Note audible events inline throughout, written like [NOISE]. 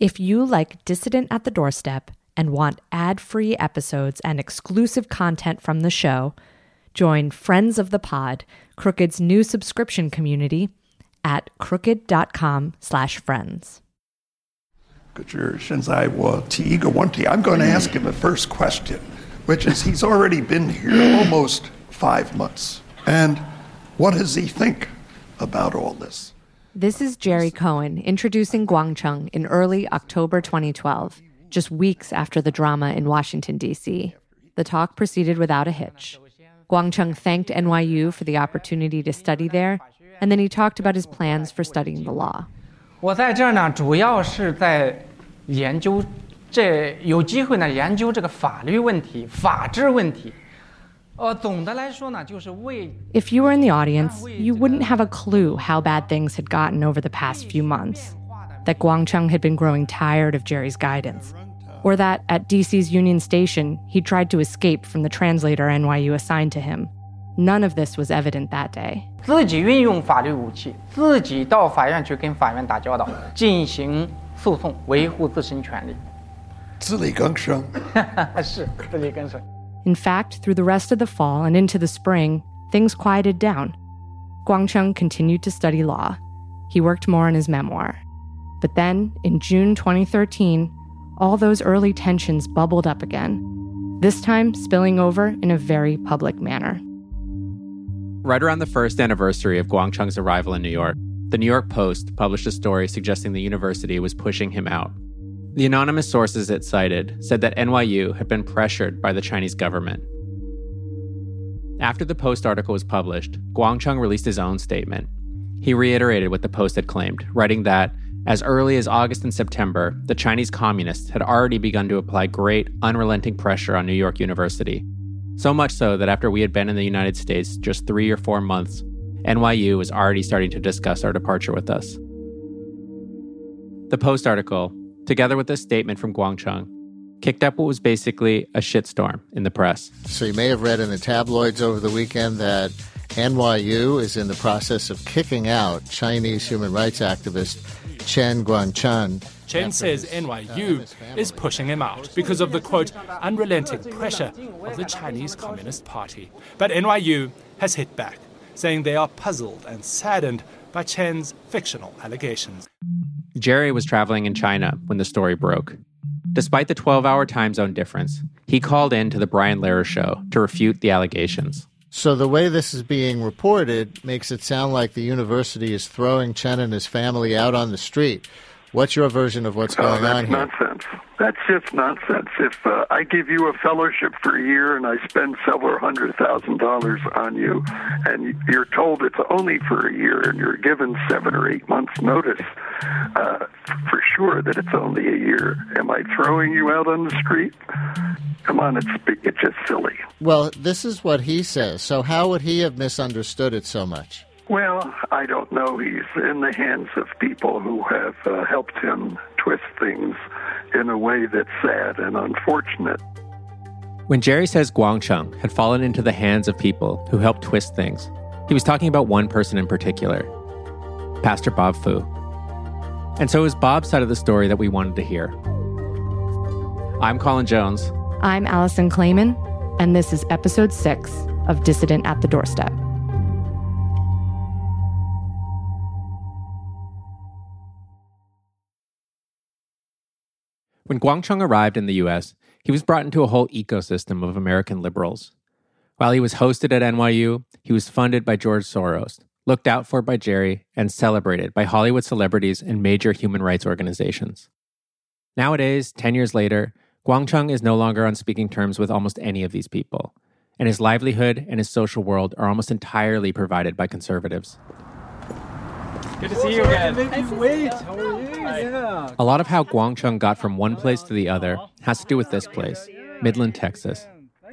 If you like Dissident at the Doorstep and want ad free episodes and exclusive content from the show, join Friends of the Pod, Crooked's new subscription community at crooked.com slash friends. I'm going to ask him the first question, which is he's already been here almost five months. And what does he think about all this? This is Jerry Cohen introducing Guangcheng in early October 2012, just weeks after the drama in Washington, D.C. The talk proceeded without a hitch. Guangcheng thanked NYU for the opportunity to study there, and then he talked about his plans for studying the law. 我在这儿呢，主要是在研究这有机会呢研究这个法律问题、法治问题。 If you were in the audience, you wouldn't have a clue how bad things had gotten over the past few months. That Guangcheng had been growing tired of Jerry's guidance. Or that at DC's Union Station, he tried to escape from the translator NYU assigned to him. None of this was evident that day. [LAUGHS] In fact, through the rest of the fall and into the spring, things quieted down. Guangcheng continued to study law. He worked more on his memoir. But then, in June 2013, all those early tensions bubbled up again, this time spilling over in a very public manner. Right around the first anniversary of Guangcheng's arrival in New York, the New York Post published a story suggesting the university was pushing him out the anonymous sources it cited said that NYU had been pressured by the Chinese government. After the Post article was published, Guangcheng released his own statement. He reiterated what the Post had claimed, writing that, as early as August and September, the Chinese communists had already begun to apply great, unrelenting pressure on New York University. So much so that after we had been in the United States just three or four months, NYU was already starting to discuss our departure with us. The Post article, together with a statement from Guangcheng, kicked up what was basically a shitstorm in the press. So you may have read in the tabloids over the weekend that NYU is in the process of kicking out Chinese human rights activist Chen Guangcheng. Chen says NYU is pushing him out because of the quote, unrelenting pressure of the Chinese Communist Party. But NYU has hit back, saying they are puzzled and saddened by Chen's fictional allegations. Jerry was traveling in China when the story broke. Despite the 12 hour time zone difference, he called in to the Brian Lehrer show to refute the allegations. So the way this is being reported makes it sound like the university is throwing Chen and his family out on the street. What's your version of what's going on here? nonsense. That's just nonsense. If uh, I give you a fellowship for a year and I spend several hundred thousand dollars on you, and you're told it's only for a year, and you're given seven or eight months' notice, uh, for sure that it's only a year. Am I throwing you out on the street? Come on, it's it's just silly. Well, this is what he says. So how would he have misunderstood it so much? Well, I don't know. He's in the hands of people who have uh, helped him twist things in a way that's sad and unfortunate. When Jerry says Guangcheng had fallen into the hands of people who helped twist things, he was talking about one person in particular Pastor Bob Fu. And so it was Bob's side of the story that we wanted to hear. I'm Colin Jones. I'm Alison Klayman, and this is episode six of Dissident at the Doorstep. When Guangcheng arrived in the US, he was brought into a whole ecosystem of American liberals. While he was hosted at NYU, he was funded by George Soros, looked out for by Jerry, and celebrated by Hollywood celebrities and major human rights organizations. Nowadays, 10 years later, Guangcheng is no longer on speaking terms with almost any of these people, and his livelihood and his social world are almost entirely provided by conservatives. Good to see you again. A lot of how Guangcheng got from one place to the other has to do with this place, Midland, Texas,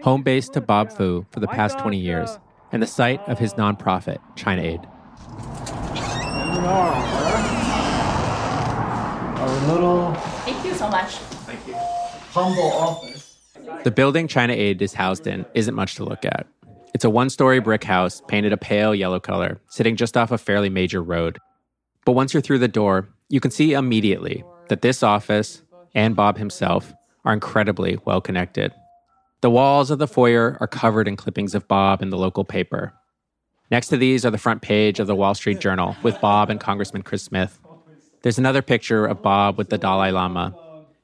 home base to Bob Fu for the past 20 years, and the site of his nonprofit, China Aid. Our little Thank you so much. Thank you. humble office. The building China Aid is housed in isn't much to look at. It's a one story brick house painted a pale yellow color, sitting just off a fairly major road. But once you're through the door, you can see immediately that this office and Bob himself are incredibly well connected. The walls of the foyer are covered in clippings of Bob in the local paper. Next to these are the front page of the Wall Street Journal with Bob and Congressman Chris Smith. There's another picture of Bob with the Dalai Lama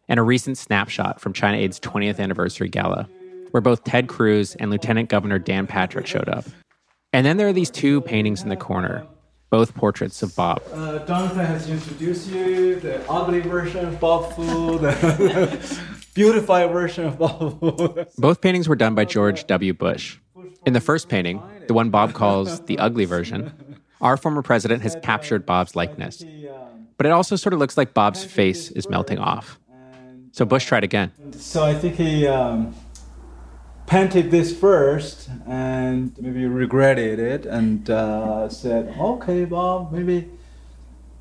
and a recent snapshot from China Aid's 20th anniversary gala, where both Ted Cruz and Lieutenant Governor Dan Patrick showed up. And then there are these two paintings in the corner, both portraits of Bob. Uh, Jonathan has introduced you the ugly version of Bob Fu, the [LAUGHS] beautified version of Bob Fu. Both paintings were done by George W. Bush. In the first painting, the one Bob calls the ugly version, our former president has captured Bob's likeness. But it also sort of looks like Bob's face is melting off. So Bush tried again. So I think he um, painted this first and maybe regretted it and uh, said, okay, Bob, maybe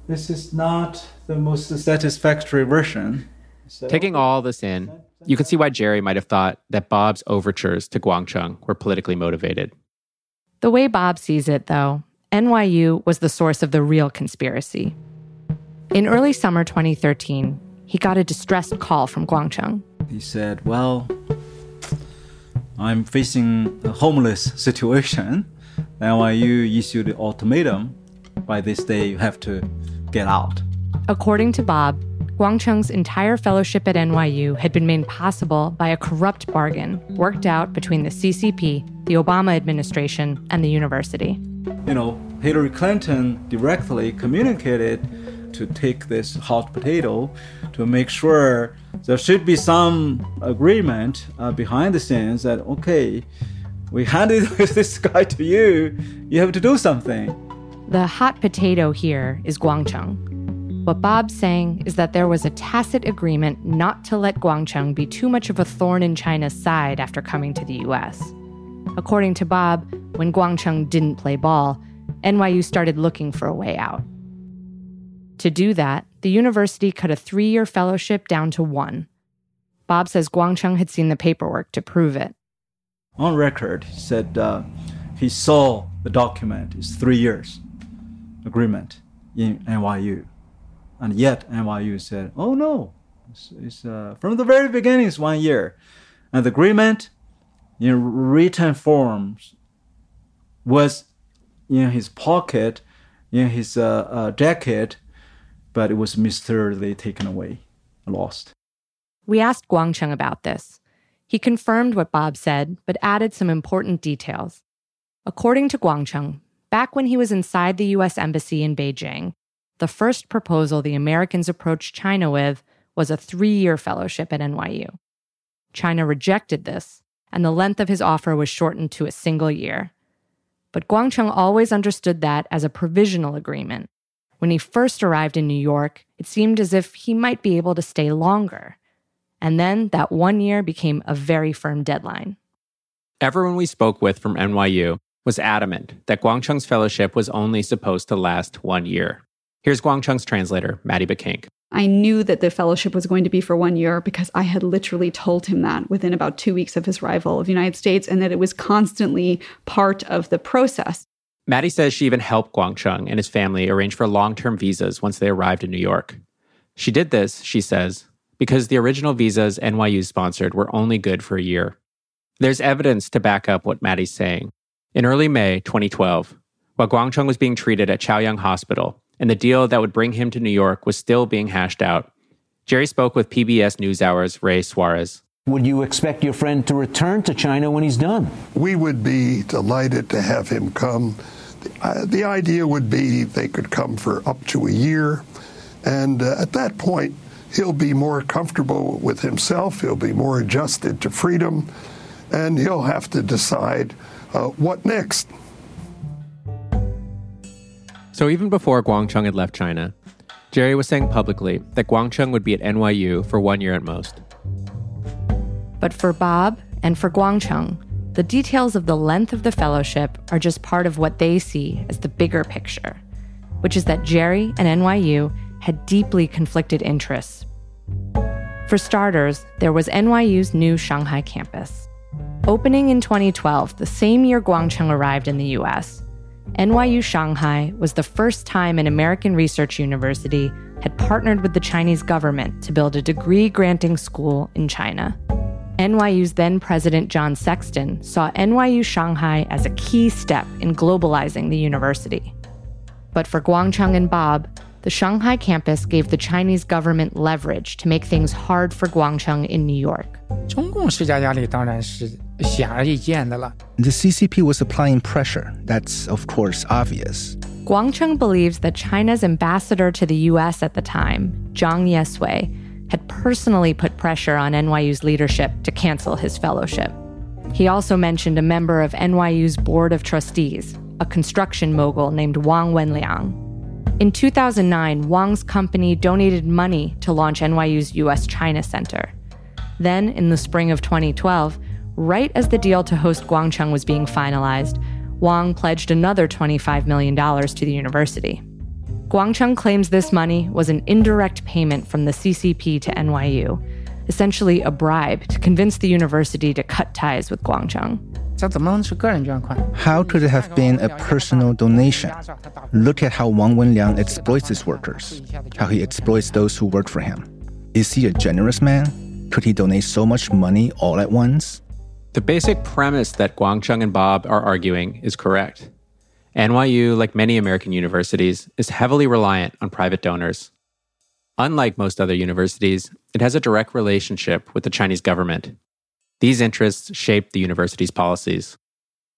this is not the most satisfactory version. Said, Taking all this in, you can see why Jerry might have thought that Bob's overtures to Guangcheng were politically motivated. The way Bob sees it, though, NYU was the source of the real conspiracy. In early summer 2013, he got a distressed call from Guangcheng. He said, Well, I'm facing a homeless situation. NYU issued an ultimatum. By this day, you have to get out. According to Bob, Guangcheng's entire fellowship at NYU had been made possible by a corrupt bargain worked out between the CCP, the Obama administration, and the university. You know, Hillary Clinton directly communicated to take this hot potato to make sure there should be some agreement uh, behind the scenes that, okay, we handed [LAUGHS] this guy to you, you have to do something. The hot potato here is Guangcheng. What Bob's saying is that there was a tacit agreement not to let Guangcheng be too much of a thorn in China's side after coming to the US. According to Bob, when Guangcheng didn't play ball, NYU started looking for a way out. To do that, the university cut a three year fellowship down to one. Bob says Guangcheng had seen the paperwork to prove it. On record, he said uh, he saw the document. It's three years agreement in NYU. And yet NYU said, oh no, it's, it's uh, from the very beginning, it's one year. And the agreement in written forms was in his pocket, in his uh, uh, jacket, but it was mysteriously taken away, lost. We asked Guangcheng about this. He confirmed what Bob said, but added some important details. According to Guangcheng, back when he was inside the US Embassy in Beijing, the first proposal the Americans approached China with was a three year fellowship at NYU. China rejected this, and the length of his offer was shortened to a single year. But Guangcheng always understood that as a provisional agreement. When he first arrived in New York, it seemed as if he might be able to stay longer. And then that one year became a very firm deadline. Everyone we spoke with from NYU was adamant that Guangcheng's fellowship was only supposed to last one year. Here's Guangcheng's translator, Maddie Bekink. I knew that the fellowship was going to be for one year because I had literally told him that within about two weeks of his arrival of the United States and that it was constantly part of the process. Maddie says she even helped Guangcheng and his family arrange for long term visas once they arrived in New York. She did this, she says, because the original visas NYU sponsored were only good for a year. There's evidence to back up what Maddie's saying. In early May 2012, while Guangcheng was being treated at Chaoyang Hospital and the deal that would bring him to New York was still being hashed out, Jerry spoke with PBS NewsHour's Ray Suarez. Would you expect your friend to return to China when he's done? We would be delighted to have him come. Uh, the idea would be they could come for up to a year, and uh, at that point, he'll be more comfortable with himself, he'll be more adjusted to freedom, and he'll have to decide uh, what next. So even before Guangcheng had left China, Jerry was saying publicly that Guangcheng would be at NYU for one year at most. But for Bob and for Guangcheng, the details of the length of the fellowship are just part of what they see as the bigger picture, which is that Jerry and NYU had deeply conflicted interests. For starters, there was NYU's new Shanghai campus. Opening in 2012, the same year Guangcheng arrived in the US, NYU Shanghai was the first time an American research university had partnered with the Chinese government to build a degree granting school in China. NYU's then president John Sexton saw NYU Shanghai as a key step in globalizing the university. But for Guangcheng and Bob, the Shanghai campus gave the Chinese government leverage to make things hard for Guangcheng in New York. The CCP was applying pressure. That's, of course, obvious. Guangcheng believes that China's ambassador to the US at the time, Zhang Yesui, had personally put pressure on NYU's leadership to cancel his fellowship. He also mentioned a member of NYU's board of trustees, a construction mogul named Wang Wenliang. In 2009, Wang's company donated money to launch NYU's US China Center. Then, in the spring of 2012, right as the deal to host Guangcheng was being finalized, Wang pledged another $25 million to the university. Guangcheng claims this money was an indirect payment from the CCP to NYU, essentially a bribe to convince the university to cut ties with Guangcheng. How could it have been a personal donation? Look at how Wang Wenliang exploits his workers, how he exploits those who work for him. Is he a generous man? Could he donate so much money all at once? The basic premise that Guangcheng and Bob are arguing is correct. NYU, like many American universities, is heavily reliant on private donors. Unlike most other universities, it has a direct relationship with the Chinese government. These interests shape the university's policies.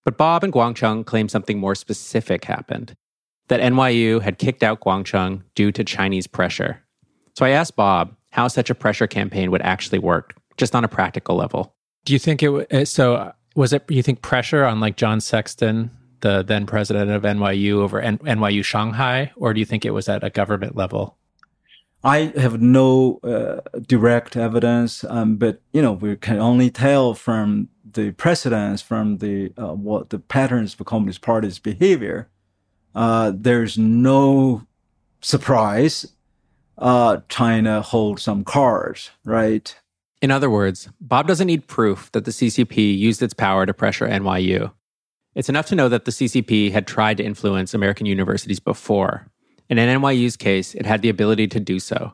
But Bob and Guangcheng claim something more specific happened that NYU had kicked out Guangcheng due to Chinese pressure. So I asked Bob how such a pressure campaign would actually work, just on a practical level. Do you think it uh, so uh, was it you think pressure on like John Sexton the then president of NYU over N- NYU Shanghai, or do you think it was at a government level? I have no uh, direct evidence, um, but you know we can only tell from the precedents, from the uh, what the patterns of Communist Party's behavior. Uh, there's no surprise. Uh, China holds some cards, right? In other words, Bob doesn't need proof that the CCP used its power to pressure NYU. It's enough to know that the CCP had tried to influence American universities before. And in NYU's case, it had the ability to do so.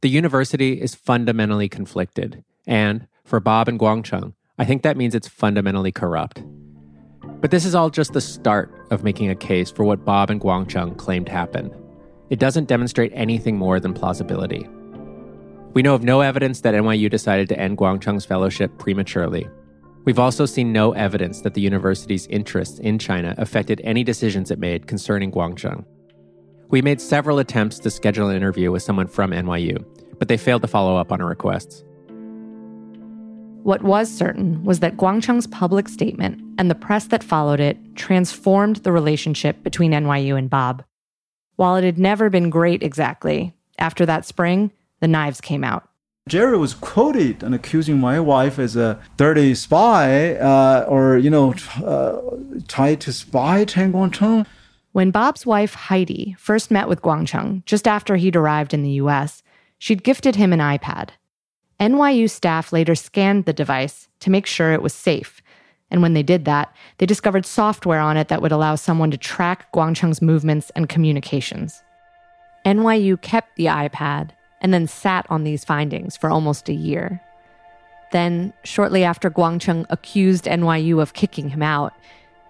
The university is fundamentally conflicted. And for Bob and Guangcheng, I think that means it's fundamentally corrupt. But this is all just the start of making a case for what Bob and Guangcheng claimed happened. It doesn't demonstrate anything more than plausibility. We know of no evidence that NYU decided to end Guangcheng's fellowship prematurely, We've also seen no evidence that the university's interests in China affected any decisions it made concerning Guangcheng. We made several attempts to schedule an interview with someone from NYU, but they failed to follow up on our requests. What was certain was that Guangcheng's public statement and the press that followed it transformed the relationship between NYU and Bob. While it had never been great exactly, after that spring, the knives came out. Jerry was quoted and accusing my wife as a dirty spy, uh, or you know, uh, tried to spy Chen Guangcheng. When Bob's wife Heidi first met with Guangcheng just after he'd arrived in the U.S., she'd gifted him an iPad. NYU staff later scanned the device to make sure it was safe. And when they did that, they discovered software on it that would allow someone to track Guangcheng's movements and communications. NYU kept the iPad and then sat on these findings for almost a year. Then, shortly after Guangcheng accused NYU of kicking him out,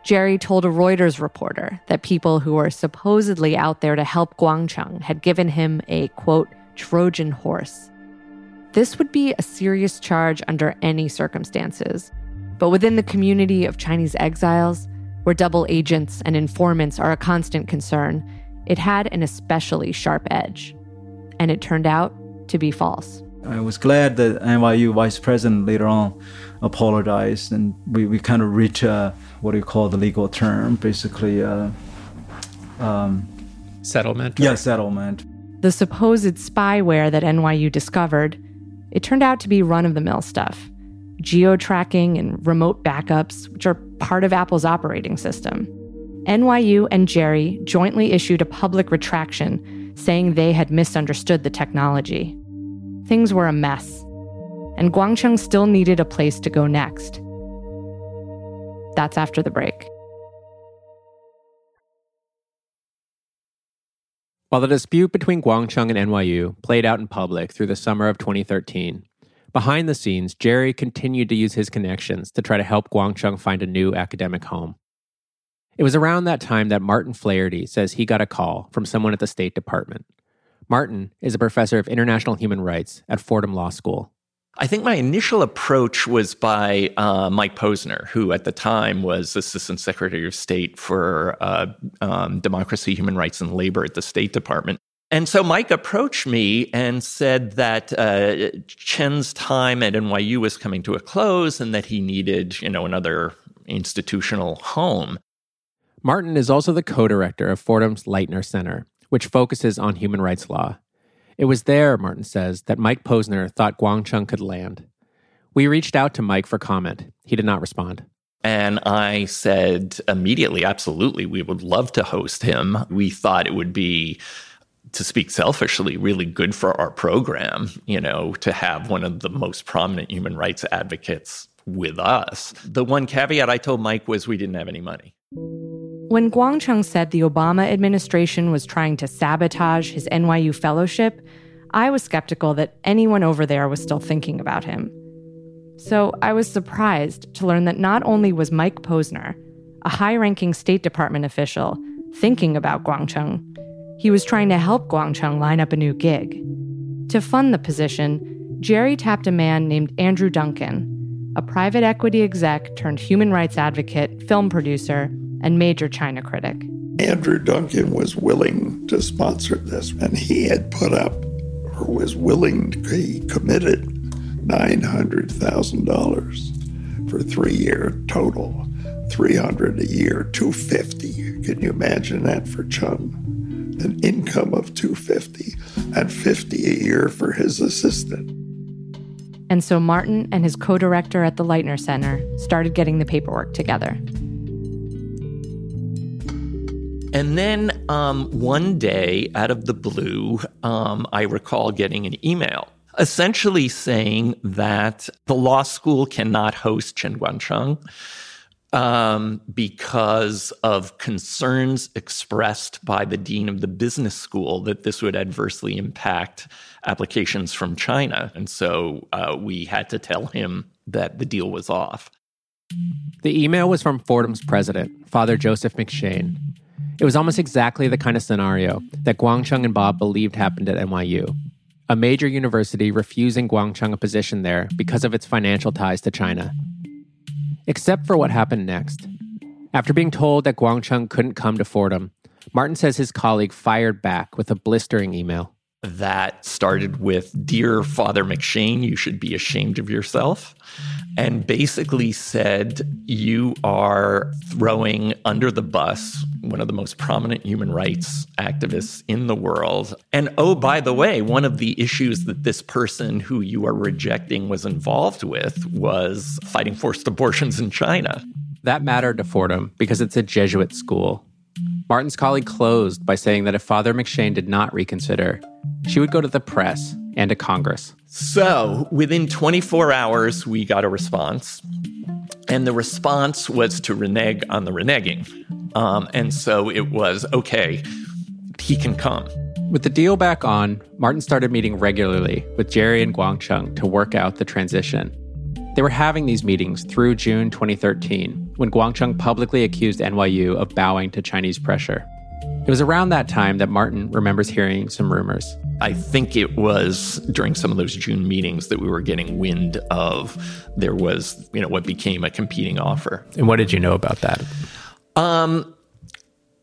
Jerry told a Reuters reporter that people who were supposedly out there to help Guangcheng had given him a quote, Trojan horse. This would be a serious charge under any circumstances. But within the community of Chinese exiles, where double agents and informants are a constant concern, it had an especially sharp edge and it turned out to be false. I was glad that NYU vice president later on apologized, and we, we kind of reached uh, what do you call the legal term, basically. Uh, um, settlement. Yeah, settlement. The supposed spyware that NYU discovered, it turned out to be run-of-the-mill stuff, geo tracking and remote backups, which are part of Apple's operating system. NYU and Jerry jointly issued a public retraction saying they had misunderstood the technology. Things were a mess, and Guangcheng still needed a place to go next. That's after the break. While the dispute between Guangcheng and NYU played out in public through the summer of 2013, behind the scenes, Jerry continued to use his connections to try to help Guangcheng find a new academic home. It was around that time that Martin Flaherty says he got a call from someone at the State Department. Martin is a professor of international human rights at Fordham Law School. I think my initial approach was by uh, Mike Posner, who at the time was Assistant Secretary of State for uh, um, Democracy, Human Rights, and Labor at the State Department. And so Mike approached me and said that uh, Chen's time at NYU was coming to a close and that he needed, you know, another institutional home. Martin is also the co-director of Fordham's Leitner Center, which focuses on human rights law. It was there, Martin says, that Mike Posner thought Guangcheng could land. We reached out to Mike for comment. He did not respond. And I said immediately, absolutely, we would love to host him. We thought it would be, to speak selfishly, really good for our program, you know, to have one of the most prominent human rights advocates with us. The one caveat I told Mike was we didn't have any money. When Guangcheng said the Obama administration was trying to sabotage his NYU fellowship, I was skeptical that anyone over there was still thinking about him. So I was surprised to learn that not only was Mike Posner, a high ranking State Department official, thinking about Guangcheng, he was trying to help Guangcheng line up a new gig. To fund the position, Jerry tapped a man named Andrew Duncan, a private equity exec turned human rights advocate, film producer, and major China critic. Andrew Duncan was willing to sponsor this, and he had put up, or was willing, to, he committed $900,000 for three year total. 300 a year, 250. Can you imagine that for Chung? An income of 250 and 50 a year for his assistant. And so Martin and his co director at the Leitner Center started getting the paperwork together. And then um, one day, out of the blue, um, I recall getting an email essentially saying that the law school cannot host Chen Guangcheng um, because of concerns expressed by the dean of the business school that this would adversely impact applications from China. And so uh, we had to tell him that the deal was off. The email was from Fordham's president, Father Joseph McShane. It was almost exactly the kind of scenario that Guangcheng and Bob believed happened at NYU. A major university refusing Guangcheng a position there because of its financial ties to China. Except for what happened next. After being told that Guangcheng couldn't come to Fordham, Martin says his colleague fired back with a blistering email that started with Dear Father McShane, you should be ashamed of yourself. And basically said, You are throwing under the bus one of the most prominent human rights activists in the world. And oh, by the way, one of the issues that this person who you are rejecting was involved with was fighting forced abortions in China. That mattered to Fordham because it's a Jesuit school. Martin's colleague closed by saying that if Father McShane did not reconsider, she would go to the press and to Congress. So within 24 hours, we got a response. And the response was to renege on the reneging. Um, and so it was okay, he can come. With the deal back on, Martin started meeting regularly with Jerry and Guangcheng to work out the transition. They were having these meetings through June 2013 when Guangcheng publicly accused NYU of bowing to Chinese pressure. It was around that time that Martin remembers hearing some rumors. I think it was during some of those June meetings that we were getting wind of there was, you know, what became a competing offer. And what did you know about that? Um,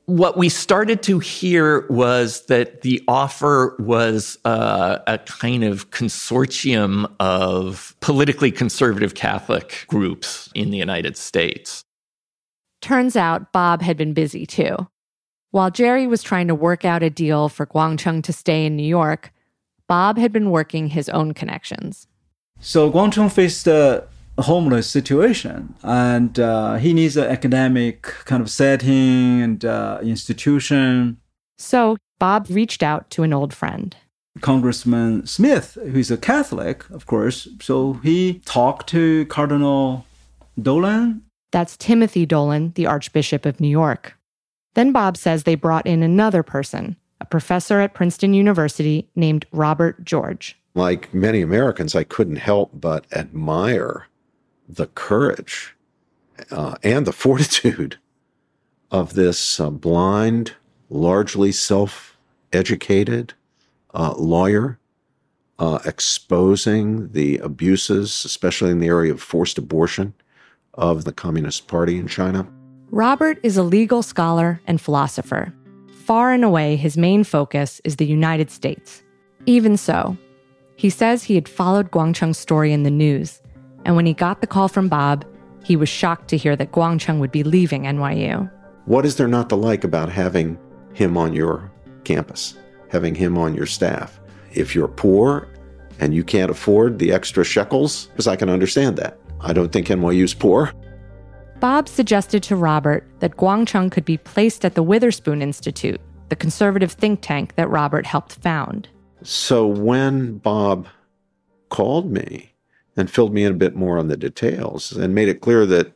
what we started to hear was that the offer was uh, a kind of consortium of politically conservative Catholic groups in the United States. Turns out Bob had been busy too. While Jerry was trying to work out a deal for Guangcheng to stay in New York, Bob had been working his own connections. So Guangcheng faced a homeless situation, and uh, he needs an academic kind of setting and uh, institution. So Bob reached out to an old friend. Congressman Smith, who's a Catholic, of course. So he talked to Cardinal Dolan. That's Timothy Dolan, the Archbishop of New York. Then Bob says they brought in another person, a professor at Princeton University named Robert George. Like many Americans, I couldn't help but admire the courage uh, and the [LAUGHS] fortitude of this uh, blind, largely self educated uh, lawyer uh, exposing the abuses, especially in the area of forced abortion, of the Communist Party in China. Robert is a legal scholar and philosopher. Far and away, his main focus is the United States. Even so, he says he had followed Guangcheng's story in the news, and when he got the call from Bob, he was shocked to hear that Guangcheng would be leaving NYU. What is there not to like about having him on your campus, having him on your staff? If you're poor and you can't afford the extra shekels, because I can understand that. I don't think NYU's poor. Bob suggested to Robert that Guangcheng could be placed at the Witherspoon Institute, the conservative think tank that Robert helped found. So when Bob called me and filled me in a bit more on the details and made it clear that,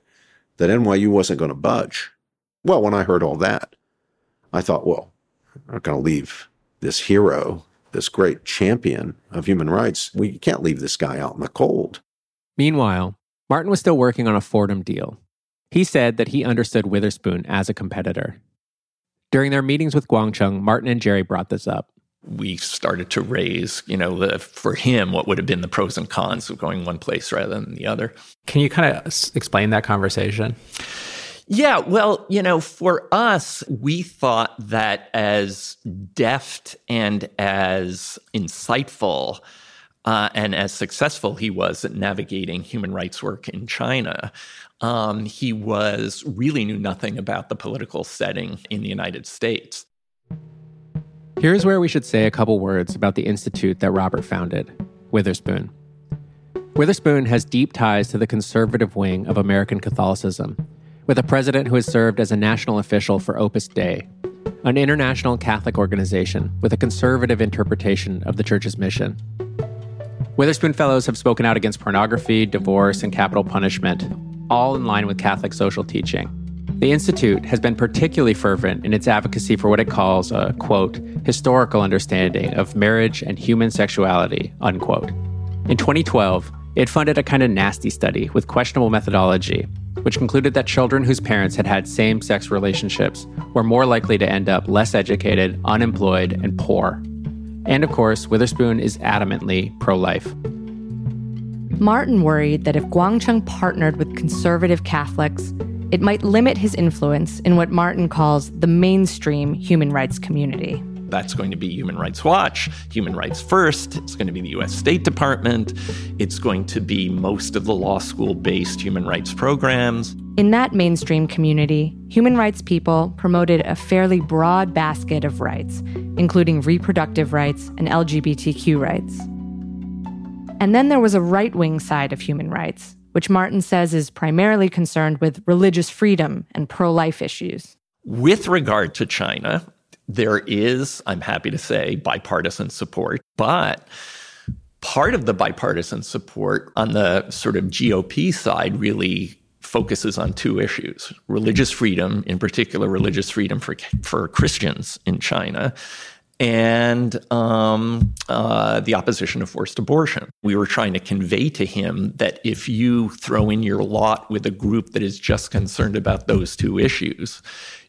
that NYU wasn't going to budge, well, when I heard all that, I thought, well, I'm not going to leave this hero, this great champion of human rights. We can't leave this guy out in the cold. Meanwhile, Martin was still working on a Fordham deal. He said that he understood Witherspoon as a competitor. During their meetings with Guangcheng, Martin and Jerry brought this up. We started to raise, you know, the, for him, what would have been the pros and cons of going one place rather than the other. Can you kind of explain that conversation? Yeah, well, you know, for us, we thought that as deft and as insightful uh, and as successful he was at navigating human rights work in China, um, he was really knew nothing about the political setting in the United States. Here's where we should say a couple words about the institute that Robert founded, Witherspoon. Witherspoon has deep ties to the conservative wing of American Catholicism, with a president who has served as a national official for Opus Dei, an international Catholic organization with a conservative interpretation of the church's mission. Witherspoon Fellows have spoken out against pornography, divorce, and capital punishment, all in line with Catholic social teaching. The Institute has been particularly fervent in its advocacy for what it calls a, quote, historical understanding of marriage and human sexuality, unquote. In 2012, it funded a kind of nasty study with questionable methodology, which concluded that children whose parents had had same sex relationships were more likely to end up less educated, unemployed, and poor. And of course, Witherspoon is adamantly pro life. Martin worried that if Guangcheng partnered with conservative Catholics, it might limit his influence in what Martin calls the mainstream human rights community. That's going to be Human Rights Watch, Human Rights First. It's going to be the US State Department. It's going to be most of the law school based human rights programs. In that mainstream community, human rights people promoted a fairly broad basket of rights, including reproductive rights and LGBTQ rights. And then there was a right wing side of human rights, which Martin says is primarily concerned with religious freedom and pro life issues. With regard to China, there is, I'm happy to say, bipartisan support, but part of the bipartisan support on the sort of GOP side really focuses on two issues religious freedom, in particular, religious freedom for, for Christians in China, and um, uh, the opposition of forced abortion. We were trying to convey to him that if you throw in your lot with a group that is just concerned about those two issues,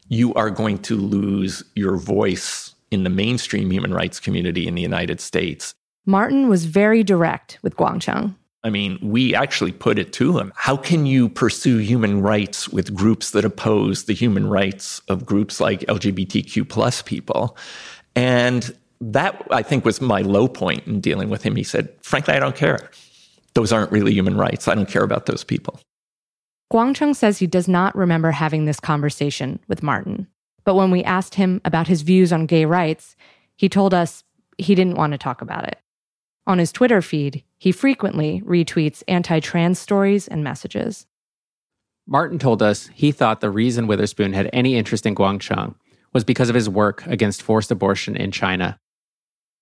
you are going to lose your voice in the mainstream human rights community in the United States. Martin was very direct with Guangcheng. I mean, we actually put it to him. How can you pursue human rights with groups that oppose the human rights of groups like LGBTQ plus people? And that, I think, was my low point in dealing with him. He said, frankly, I don't care. Those aren't really human rights. I don't care about those people. Guangcheng says he does not remember having this conversation with Martin. But when we asked him about his views on gay rights, he told us he didn't want to talk about it. On his Twitter feed, he frequently retweets anti trans stories and messages. Martin told us he thought the reason Witherspoon had any interest in Guangcheng was because of his work against forced abortion in China.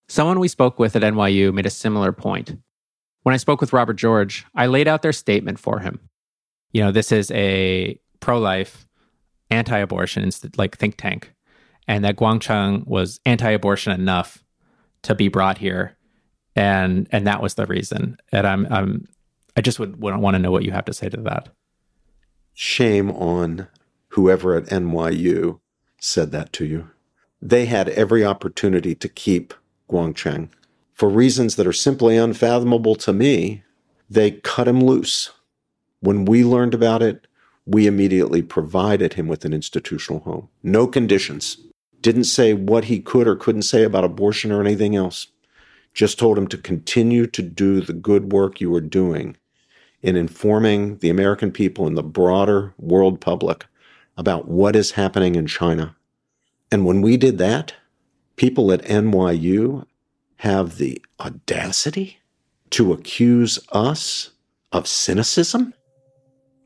Someone we spoke with at NYU made a similar point. When I spoke with Robert George, I laid out their statement for him. You know, this is a pro life, anti abortion, like think tank. and that Guangcheng was anti-abortion enough to be brought here, and and that was the reason. And I'm I'm I just would, would want to know what you have to say to that. Shame on whoever at NYU said that to you. They had every opportunity to keep Guangcheng. For reasons that are simply unfathomable to me, they cut him loose. When we learned about it, we immediately provided him with an institutional home. No conditions. Didn't say what he could or couldn't say about abortion or anything else. Just told him to continue to do the good work you were doing in informing the American people and the broader world public about what is happening in China. And when we did that, people at NYU have the audacity to accuse us of cynicism?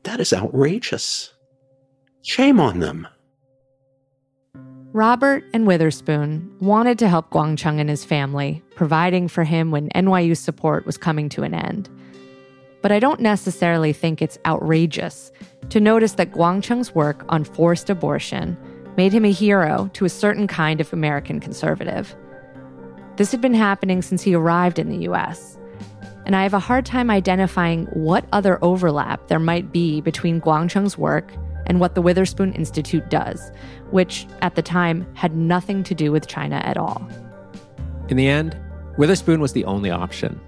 That is outrageous. Shame on them. Robert and Witherspoon wanted to help Guangcheng and his family, providing for him when NYU support was coming to an end. But I don't necessarily think it's outrageous to notice that Guangcheng's work on forced abortion made him a hero to a certain kind of American conservative. This had been happening since he arrived in the US. And I have a hard time identifying what other overlap there might be between Guangcheng's work and what the Witherspoon Institute does, which at the time had nothing to do with China at all. In the end, Witherspoon was the only option.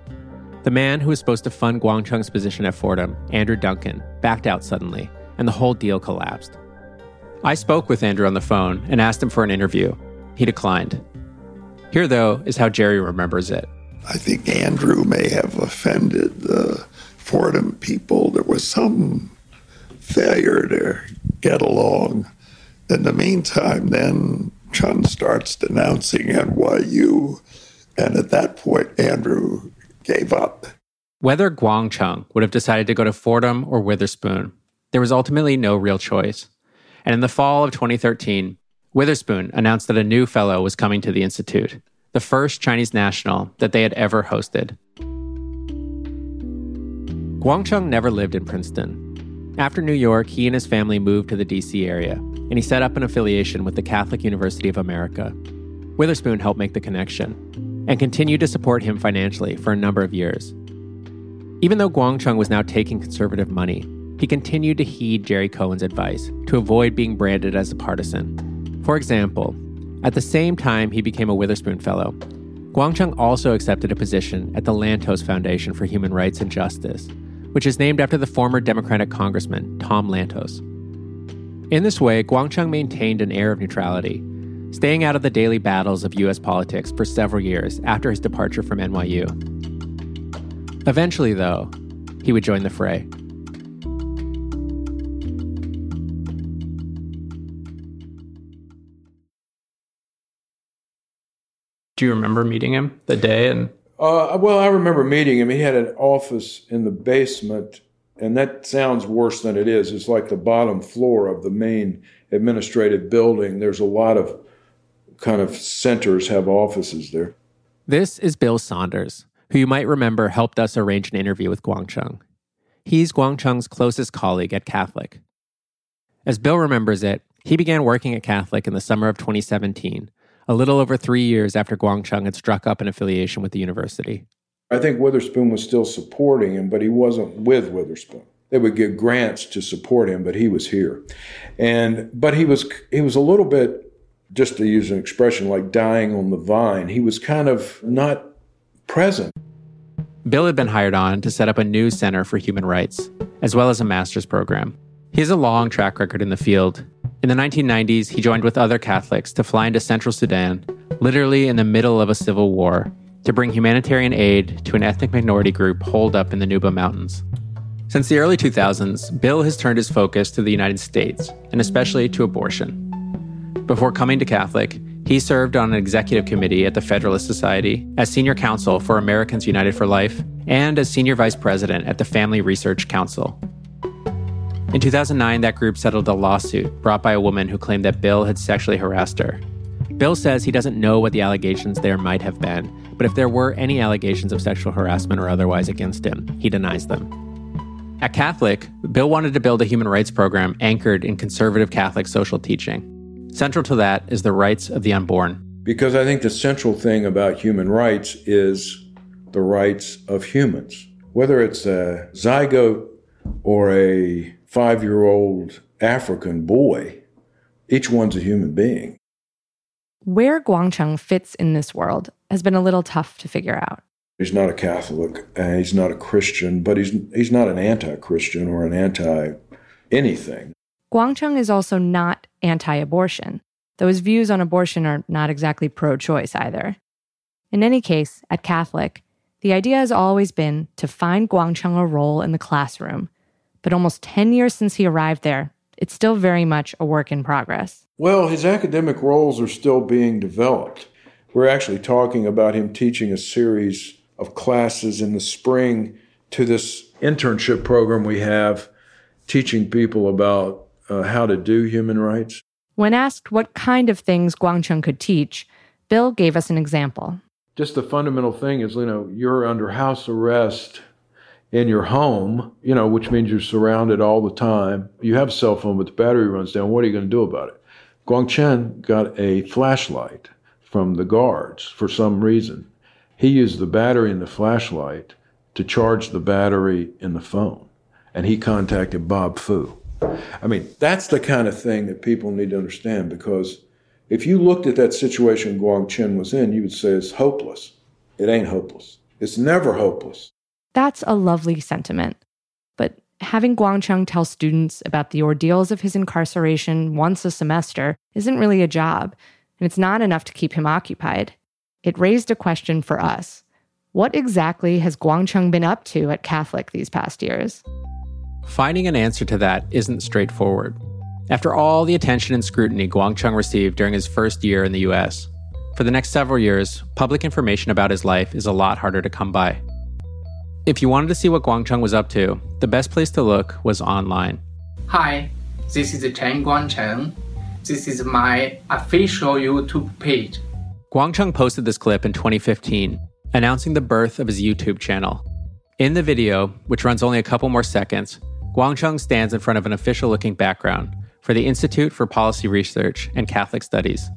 The man who was supposed to fund Guangcheng's position at Fordham, Andrew Duncan, backed out suddenly, and the whole deal collapsed. I spoke with Andrew on the phone and asked him for an interview. He declined. Here, though, is how Jerry remembers it. I think Andrew may have offended the Fordham people. There was some failure to get along. In the meantime, then Chun starts denouncing NYU, and at that point, Andrew gave up. Whether Guangcheng would have decided to go to Fordham or Witherspoon, there was ultimately no real choice. And in the fall of 2013, Witherspoon announced that a new fellow was coming to the Institute, the first Chinese national that they had ever hosted. Guangcheng never lived in Princeton. After New York, he and his family moved to the DC area, and he set up an affiliation with the Catholic University of America. Witherspoon helped make the connection and continued to support him financially for a number of years. Even though Guangcheng was now taking conservative money, he continued to heed Jerry Cohen's advice to avoid being branded as a partisan. For example, at the same time he became a Witherspoon Fellow, Guangcheng also accepted a position at the Lantos Foundation for Human Rights and Justice, which is named after the former Democratic Congressman Tom Lantos. In this way, Guangcheng maintained an air of neutrality, staying out of the daily battles of U.S. politics for several years after his departure from NYU. Eventually, though, he would join the fray. Do you remember meeting him the day and uh, well, I remember meeting him. He had an office in the basement, and that sounds worse than it is. It's like the bottom floor of the main administrative building. There's a lot of kind of centers have offices there. This is Bill Saunders, who you might remember helped us arrange an interview with Guangcheng. He's Guangcheng's closest colleague at Catholic. As Bill remembers it, he began working at Catholic in the summer of 2017 a little over three years after Guangcheng had struck up an affiliation with the university. I think Witherspoon was still supporting him, but he wasn't with Witherspoon. They would give grants to support him, but he was here. And but he was he was a little bit, just to use an expression like dying on the vine. He was kind of not present. Bill had been hired on to set up a new center for human rights, as well as a master's program. He has a long track record in the field in the 1990s, he joined with other Catholics to fly into central Sudan, literally in the middle of a civil war, to bring humanitarian aid to an ethnic minority group holed up in the Nuba Mountains. Since the early 2000s, Bill has turned his focus to the United States, and especially to abortion. Before coming to Catholic, he served on an executive committee at the Federalist Society, as senior counsel for Americans United for Life, and as senior vice president at the Family Research Council. In 2009, that group settled a lawsuit brought by a woman who claimed that Bill had sexually harassed her. Bill says he doesn't know what the allegations there might have been, but if there were any allegations of sexual harassment or otherwise against him, he denies them. At Catholic, Bill wanted to build a human rights program anchored in conservative Catholic social teaching. Central to that is the rights of the unborn. Because I think the central thing about human rights is the rights of humans. Whether it's a zygote or a five year old African boy, each one's a human being. Where Guangcheng fits in this world has been a little tough to figure out. He's not a Catholic, uh, he's not a Christian, but he's, he's not an anti Christian or an anti anything. Guangcheng is also not anti abortion, though his views on abortion are not exactly pro choice either. In any case, at Catholic, the idea has always been to find Guangcheng a role in the classroom. But almost 10 years since he arrived there, it's still very much a work in progress. Well, his academic roles are still being developed. We're actually talking about him teaching a series of classes in the spring to this internship program we have, teaching people about uh, how to do human rights. When asked what kind of things Guangcheng could teach, Bill gave us an example. Just the fundamental thing is, you know, you're under house arrest in your home, you know, which means you're surrounded all the time. You have a cell phone, but the battery runs down. What are you going to do about it? Guangcheng got a flashlight from the guards for some reason. He used the battery in the flashlight to charge the battery in the phone. And he contacted Bob Fu. I mean, that's the kind of thing that people need to understand because if you looked at that situation Guangcheng was in, you would say it's hopeless. It ain't hopeless. It's never hopeless. That's a lovely sentiment. But having Guangcheng tell students about the ordeals of his incarceration once a semester isn't really a job, and it's not enough to keep him occupied. It raised a question for us. What exactly has Guangcheng been up to at Catholic these past years? Finding an answer to that isn't straightforward. After all the attention and scrutiny Guangcheng received during his first year in the US, for the next several years, public information about his life is a lot harder to come by. If you wanted to see what Guangcheng was up to, the best place to look was online. Hi, this is Chen Guangcheng. This is my official YouTube page. Guangcheng posted this clip in 2015, announcing the birth of his YouTube channel. In the video, which runs only a couple more seconds, Guangcheng stands in front of an official looking background for the Institute for Policy Research and Catholic Studies.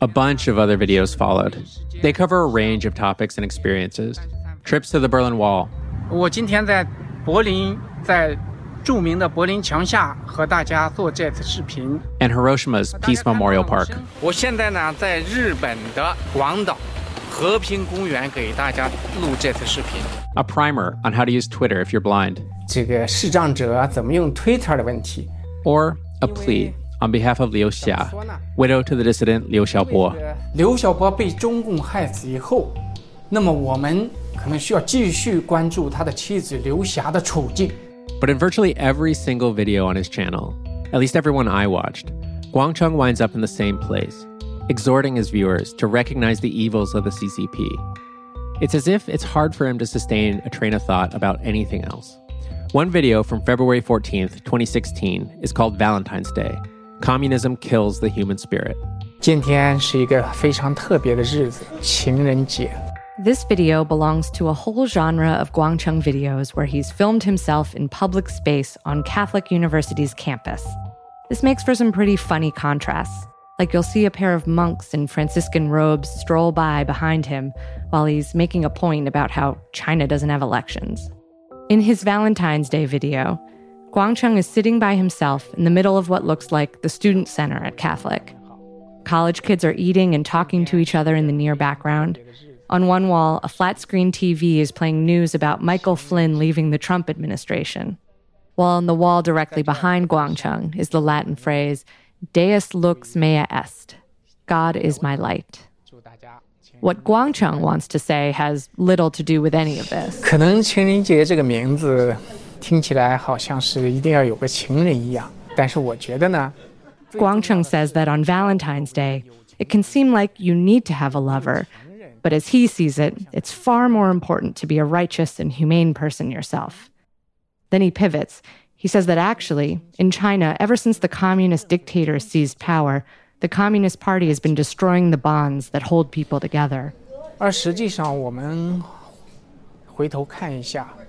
A bunch of other videos followed. They cover a range of topics and experiences trips to the Berlin Wall. 我今天在柏林，在着名的柏林墙下和大家做这次视频。 And Hiroshima's Peace Memorial Park. 我现在呢在日本的广岛和平公园给大家录这次视频。 A primer on how to use Twitter if you're blind. 这个视障者怎么用 Twitter 的问题。 Or a plea on behalf of Liu Xia, widow to the dissident Liu Xiaobo. 刘晓波被中共害死以后，那么我们 可能需要继续关注他的妻子刘霞的处境。But in virtually every single video on his channel, at least everyone I watched, Guangcheng winds up in the same place, exhorting his viewers to recognize the evils of the CCP. It's as if it's hard for him to sustain a train of thought about anything else. One video from February 14th, 2016 is called Valentine's Day Communism Kills the Human Spirit. 今天是一个非常特别的日子，情人节。This video belongs to a whole genre of Guangcheng videos where he's filmed himself in public space on Catholic University's campus. This makes for some pretty funny contrasts. Like you'll see a pair of monks in Franciscan robes stroll by behind him while he's making a point about how China doesn't have elections. In his Valentine's Day video, Guangcheng is sitting by himself in the middle of what looks like the student center at Catholic. College kids are eating and talking to each other in the near background. On one wall, a flat screen TV is playing news about Michael Flynn leaving the Trump administration. While on the wall directly behind Guangcheng is the Latin phrase, Deus lux mea est, God is my light. What Guangcheng wants to say has little to do with any of this. 可能情人节这个名字听起来好像是一定要有个情人一样，但是我觉得呢， Guangcheng says that on Valentine's Day, it can seem like you need to have a lover, but as he sees it, it's far more important to be a righteous and humane person yourself. Then he pivots. He says that actually, in China, ever since the communist dictator seized power, the Communist Party has been destroying the bonds that hold people together.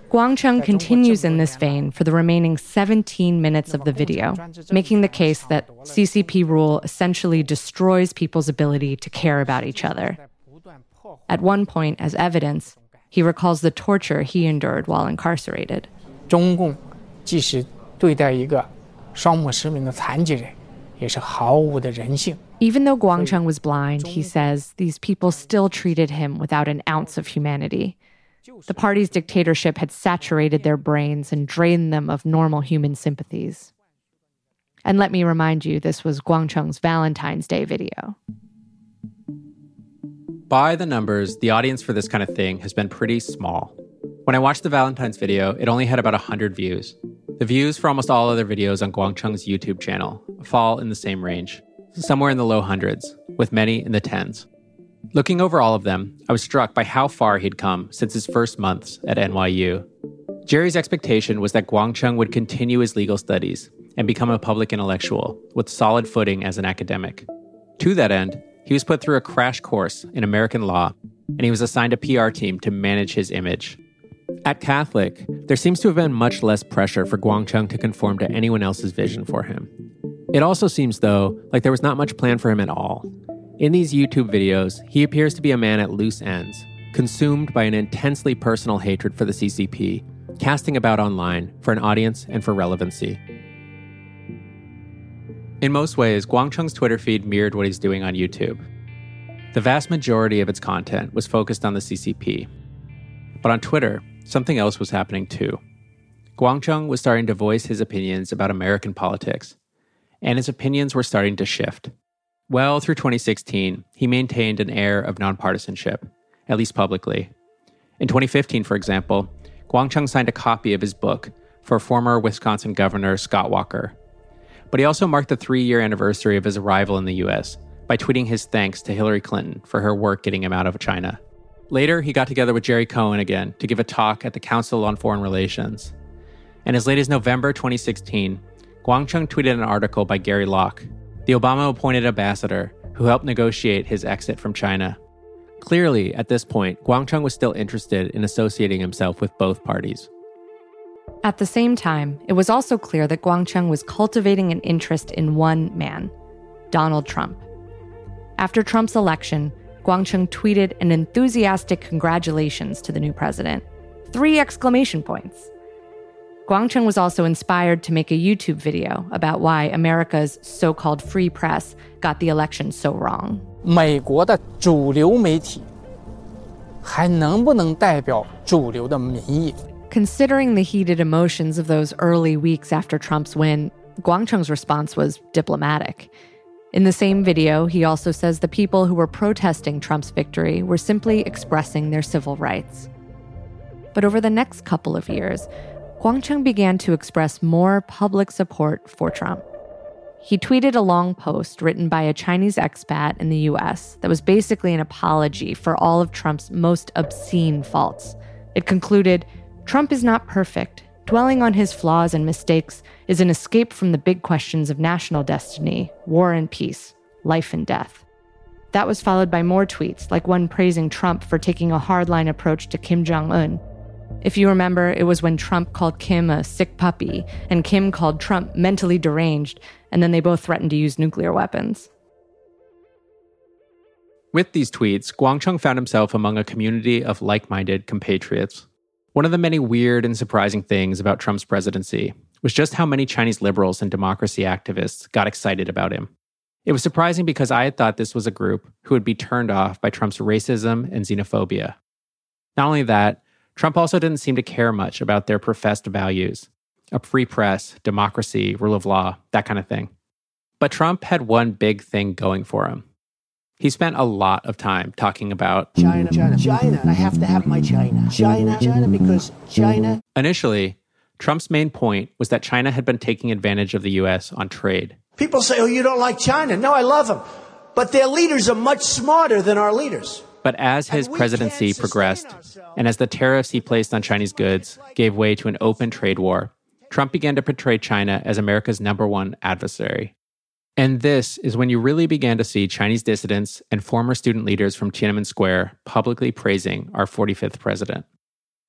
Guangcheng continues in this vein for the remaining 17 minutes of the video, making the case that CCP rule essentially destroys people's ability to care about each other. At one point, as evidence, he recalls the torture he endured while incarcerated. 中共即使对待一个双目失明的残疾人，也是毫无的人性。 Even though Guangcheng was blind, he says these people still treated him without an ounce of humanity. The party's dictatorship had saturated their brains and drained them of normal human sympathies. And let me remind you, this was Guangcheng's Valentine's Day video. By the numbers, the audience for this kind of thing has been pretty small. When I watched the Valentine's video, it only had about 100 views. The views for almost all other videos on Guangcheng's YouTube channel fall in the same range, somewhere in the low hundreds, with many in the tens. Looking over all of them, I was struck by how far he'd come since his first months at NYU. Jerry's expectation was that Guangcheng would continue his legal studies and become a public intellectual with solid footing as an academic. To that end, he was put through a crash course in American law, and he was assigned a PR team to manage his image. At Catholic, there seems to have been much less pressure for Guangcheng to conform to anyone else's vision for him. It also seems, though, like there was not much plan for him at all. In these YouTube videos, he appears to be a man at loose ends, consumed by an intensely personal hatred for the CCP, casting about online for an audience and for relevancy. In most ways, Guangcheng's Twitter feed mirrored what he's doing on YouTube. The vast majority of its content was focused on the CCP. But on Twitter, something else was happening too. Guangcheng was starting to voice his opinions about American politics, and his opinions were starting to shift. Well, through 2016, he maintained an air of nonpartisanship, at least publicly. In 2015, for example, Guangcheng signed a copy of his book for former Wisconsin Governor Scott Walker. But he also marked the three year anniversary of his arrival in the US by tweeting his thanks to Hillary Clinton for her work getting him out of China. Later, he got together with Jerry Cohen again to give a talk at the Council on Foreign Relations. And as late as November 2016, Guangcheng tweeted an article by Gary Locke, the Obama appointed ambassador who helped negotiate his exit from China. Clearly, at this point, Guangcheng was still interested in associating himself with both parties. At the same time, it was also clear that Guangcheng was cultivating an interest in one man, Donald Trump. After Trump's election, Guangcheng tweeted an enthusiastic congratulations to the new president. Three exclamation points. Guangcheng was also inspired to make a YouTube video about why America's so called free press got the election so wrong. 美国的主流媒体还能不能代表主流的民意？ Considering the heated emotions of those early weeks after Trump's win, Guangcheng's response was diplomatic. In the same video, he also says the people who were protesting Trump's victory were simply expressing their civil rights. But over the next couple of years, Guangcheng began to express more public support for Trump. He tweeted a long post written by a Chinese expat in the US that was basically an apology for all of Trump's most obscene faults. It concluded Trump is not perfect. Dwelling on his flaws and mistakes is an escape from the big questions of national destiny, war and peace, life and death. That was followed by more tweets, like one praising Trump for taking a hardline approach to Kim Jong un. If you remember, it was when Trump called Kim a sick puppy, and Kim called Trump mentally deranged, and then they both threatened to use nuclear weapons. With these tweets, Guangcheng found himself among a community of like minded compatriots. One of the many weird and surprising things about Trump's presidency was just how many Chinese liberals and democracy activists got excited about him. It was surprising because I had thought this was a group who would be turned off by Trump's racism and xenophobia. Not only that, Trump also didn't seem to care much about their professed values a free press, democracy, rule of law, that kind of thing. But Trump had one big thing going for him. He spent a lot of time talking about China, China, China. I have to have my China. China, China, because China. Initially, Trump's main point was that China had been taking advantage of the US on trade. People say, oh, you don't like China. No, I love them. But their leaders are much smarter than our leaders. But as his presidency progressed, and as the tariffs he placed on Chinese goods gave way to an open trade war, Trump began to portray China as America's number one adversary. And this is when you really began to see Chinese dissidents and former student leaders from Tiananmen Square publicly praising our 45th president.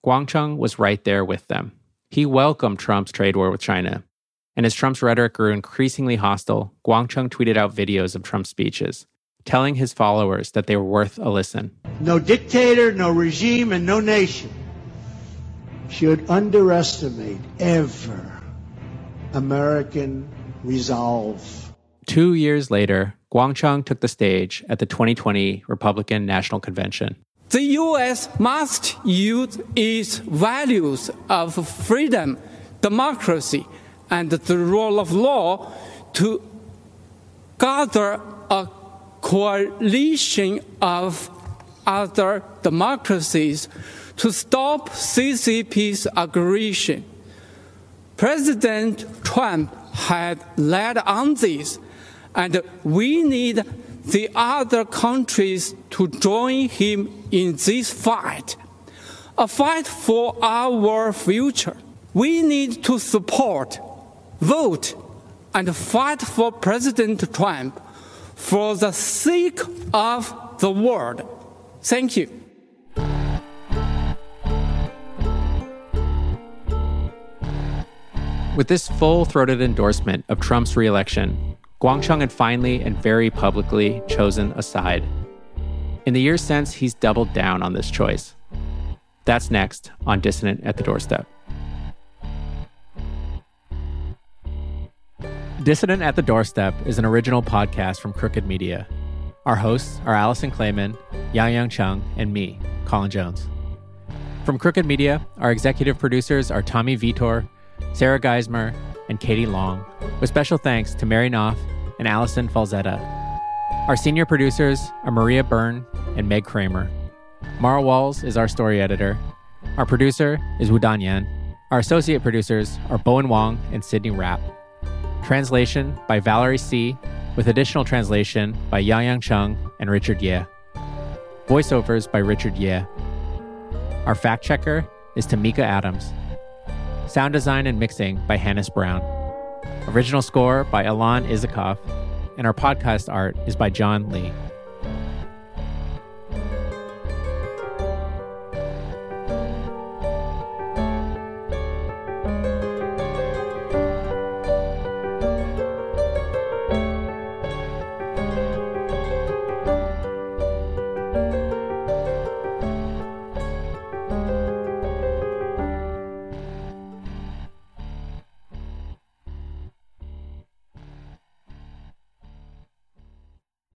Guangcheng was right there with them. He welcomed Trump's trade war with China. And as Trump's rhetoric grew increasingly hostile, Guangcheng tweeted out videos of Trump's speeches, telling his followers that they were worth a listen. No dictator, no regime, and no nation should underestimate ever American resolve. Two years later, Guangcheng took the stage at the 2020 Republican National Convention. The U.S. must use its values of freedom, democracy, and the rule of law to gather a coalition of other democracies to stop CCP's aggression. President Trump had led on this, and we need the other countries to join him in this fight, a fight for our future. We need to support, vote, and fight for President Trump for the sake of the world. Thank you. With this full throated endorsement of Trump's reelection, Guangcheng had finally and very publicly chosen a side. In the years since, he's doubled down on this choice. That's next on Dissident at the Doorstep. Dissident at the Doorstep is an original podcast from Crooked Media. Our hosts are Alison Klayman, Yang Yang Chung, and me, Colin Jones. From Crooked Media, our executive producers are Tommy Vitor, Sarah Geismer, and Katie Long, with special thanks to Mary Knopf and Allison Falzetta. Our senior producers are Maria Byrne and Meg Kramer. Mara Walls is our story editor. Our producer is Wudan Yan. Our associate producers are Bowen Wong and Sydney Rapp. Translation by Valerie C., with additional translation by Yangyang Cheng and Richard Ye. Voiceovers by Richard Ye. Our fact checker is Tamika Adams. Sound design and mixing by Hannes Brown. Original score by Alan Izakov. And our podcast art is by John Lee.